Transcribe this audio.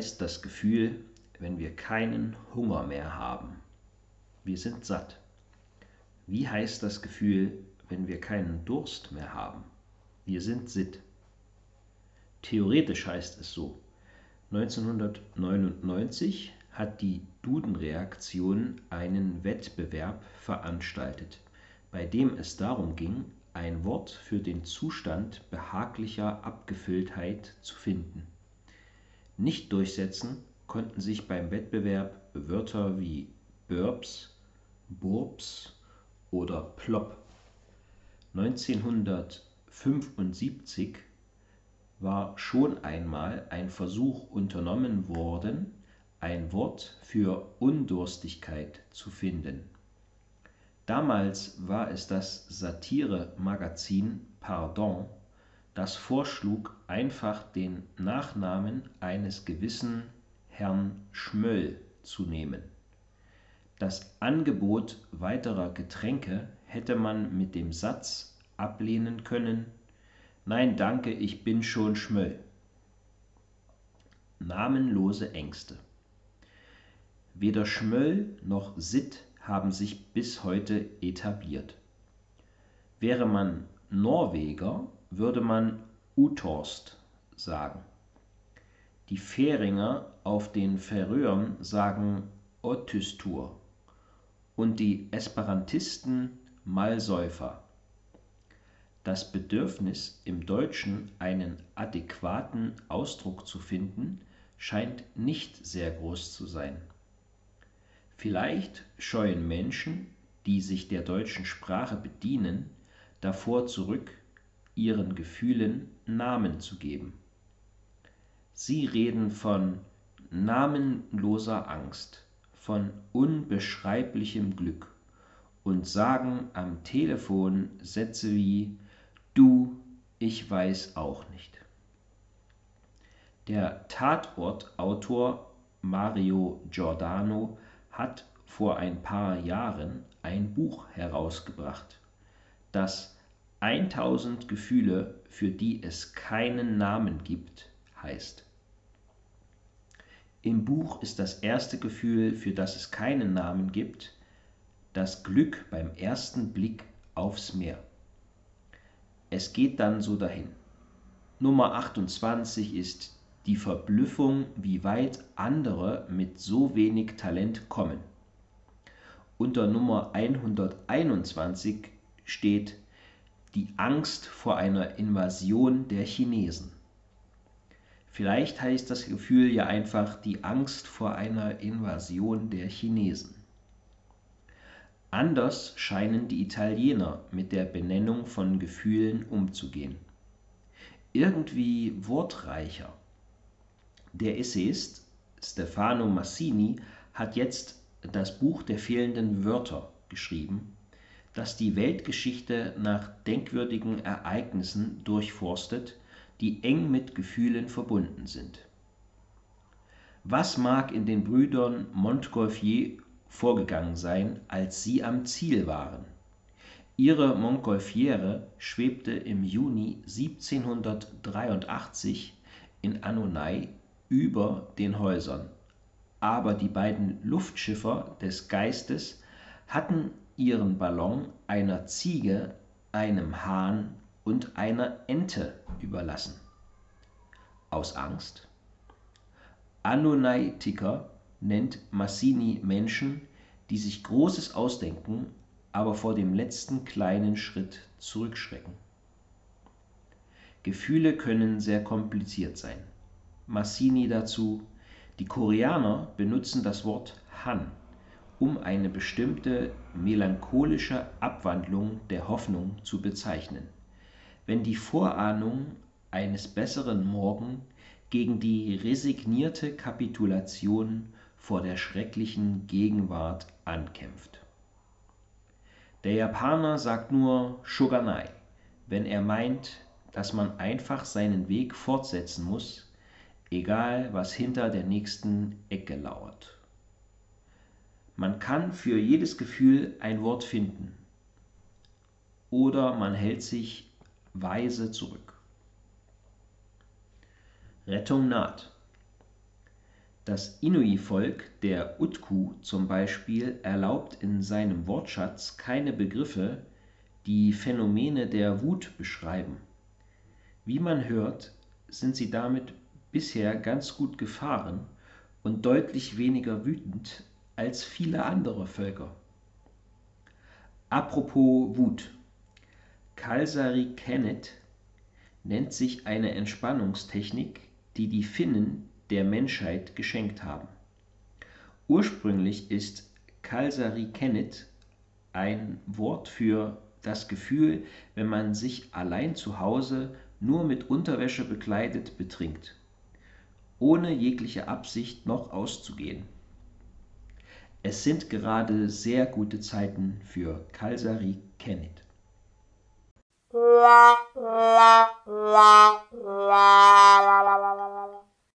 heißt das Gefühl, wenn wir keinen Hunger mehr haben? Wir sind satt. Wie heißt das Gefühl, wenn wir keinen Durst mehr haben? Wir sind sitt. Theoretisch heißt es so. 1999 hat die Duden-Reaktion einen Wettbewerb veranstaltet, bei dem es darum ging, ein Wort für den Zustand behaglicher Abgefülltheit zu finden. Nicht durchsetzen konnten sich beim Wettbewerb Wörter wie Burps, Burps oder Plop. 1975 war schon einmal ein Versuch unternommen worden, ein Wort für Undurstigkeit zu finden. Damals war es das Satire-Magazin Pardon, das vorschlug, einfach den Nachnamen eines gewissen Herrn Schmöll zu nehmen. Das Angebot weiterer Getränke hätte man mit dem Satz ablehnen können Nein, danke, ich bin schon Schmöll. Namenlose Ängste. Weder Schmöll noch Sitt haben sich bis heute etabliert. Wäre man Norweger, würde man Utorst sagen. Die Färinger auf den Färöern sagen Ottystur und die Esperantisten Malsäufer. Das Bedürfnis, im Deutschen einen adäquaten Ausdruck zu finden, scheint nicht sehr groß zu sein. Vielleicht scheuen Menschen, die sich der deutschen Sprache bedienen, davor zurück, ihren Gefühlen Namen zu geben. Sie reden von namenloser Angst, von unbeschreiblichem Glück und sagen am Telefon Sätze wie Du, ich weiß auch nicht. Der Tatortautor Mario Giordano hat vor ein paar Jahren ein Buch herausgebracht, das 1000 Gefühle, für die es keinen Namen gibt, heißt. Im Buch ist das erste Gefühl, für das es keinen Namen gibt, das Glück beim ersten Blick aufs Meer. Es geht dann so dahin. Nummer 28 ist die Verblüffung, wie weit andere mit so wenig Talent kommen. Unter Nummer 121 steht die Angst vor einer Invasion der Chinesen. Vielleicht heißt das Gefühl ja einfach die Angst vor einer Invasion der Chinesen. Anders scheinen die Italiener mit der Benennung von Gefühlen umzugehen. Irgendwie wortreicher. Der Essayist Stefano Massini hat jetzt das Buch der fehlenden Wörter geschrieben, das die Weltgeschichte nach denkwürdigen Ereignissen durchforstet, die eng mit Gefühlen verbunden sind. Was mag in den Brüdern Montgolfier vorgegangen sein, als sie am Ziel waren. Ihre Montgolfiere schwebte im Juni 1783 in Annonay über den Häusern, aber die beiden Luftschiffer des Geistes hatten ihren Ballon einer Ziege, einem Hahn und einer Ente überlassen. Aus Angst? Annonaytiker nennt Massini Menschen, die sich Großes ausdenken, aber vor dem letzten kleinen Schritt zurückschrecken. Gefühle können sehr kompliziert sein. Massini dazu, die Koreaner benutzen das Wort Han, um eine bestimmte melancholische Abwandlung der Hoffnung zu bezeichnen. Wenn die Vorahnung eines besseren Morgen gegen die resignierte Kapitulation vor der schrecklichen Gegenwart ankämpft. Der Japaner sagt nur Shoganai, wenn er meint, dass man einfach seinen Weg fortsetzen muss, egal was hinter der nächsten Ecke lauert. Man kann für jedes Gefühl ein Wort finden oder man hält sich weise zurück. Rettung naht. Das Inui-Volk der Utku zum Beispiel erlaubt in seinem Wortschatz keine Begriffe, die Phänomene der Wut beschreiben. Wie man hört, sind sie damit bisher ganz gut gefahren und deutlich weniger wütend als viele andere Völker. Apropos Wut. Kalsari Kennet nennt sich eine Entspannungstechnik, die die Finnen der Menschheit geschenkt haben. Ursprünglich ist Kalsari Kennet ein Wort für das Gefühl, wenn man sich allein zu Hause nur mit Unterwäsche bekleidet betrinkt, ohne jegliche Absicht noch auszugehen. Es sind gerade sehr gute Zeiten für Kalsari Kennet. la la la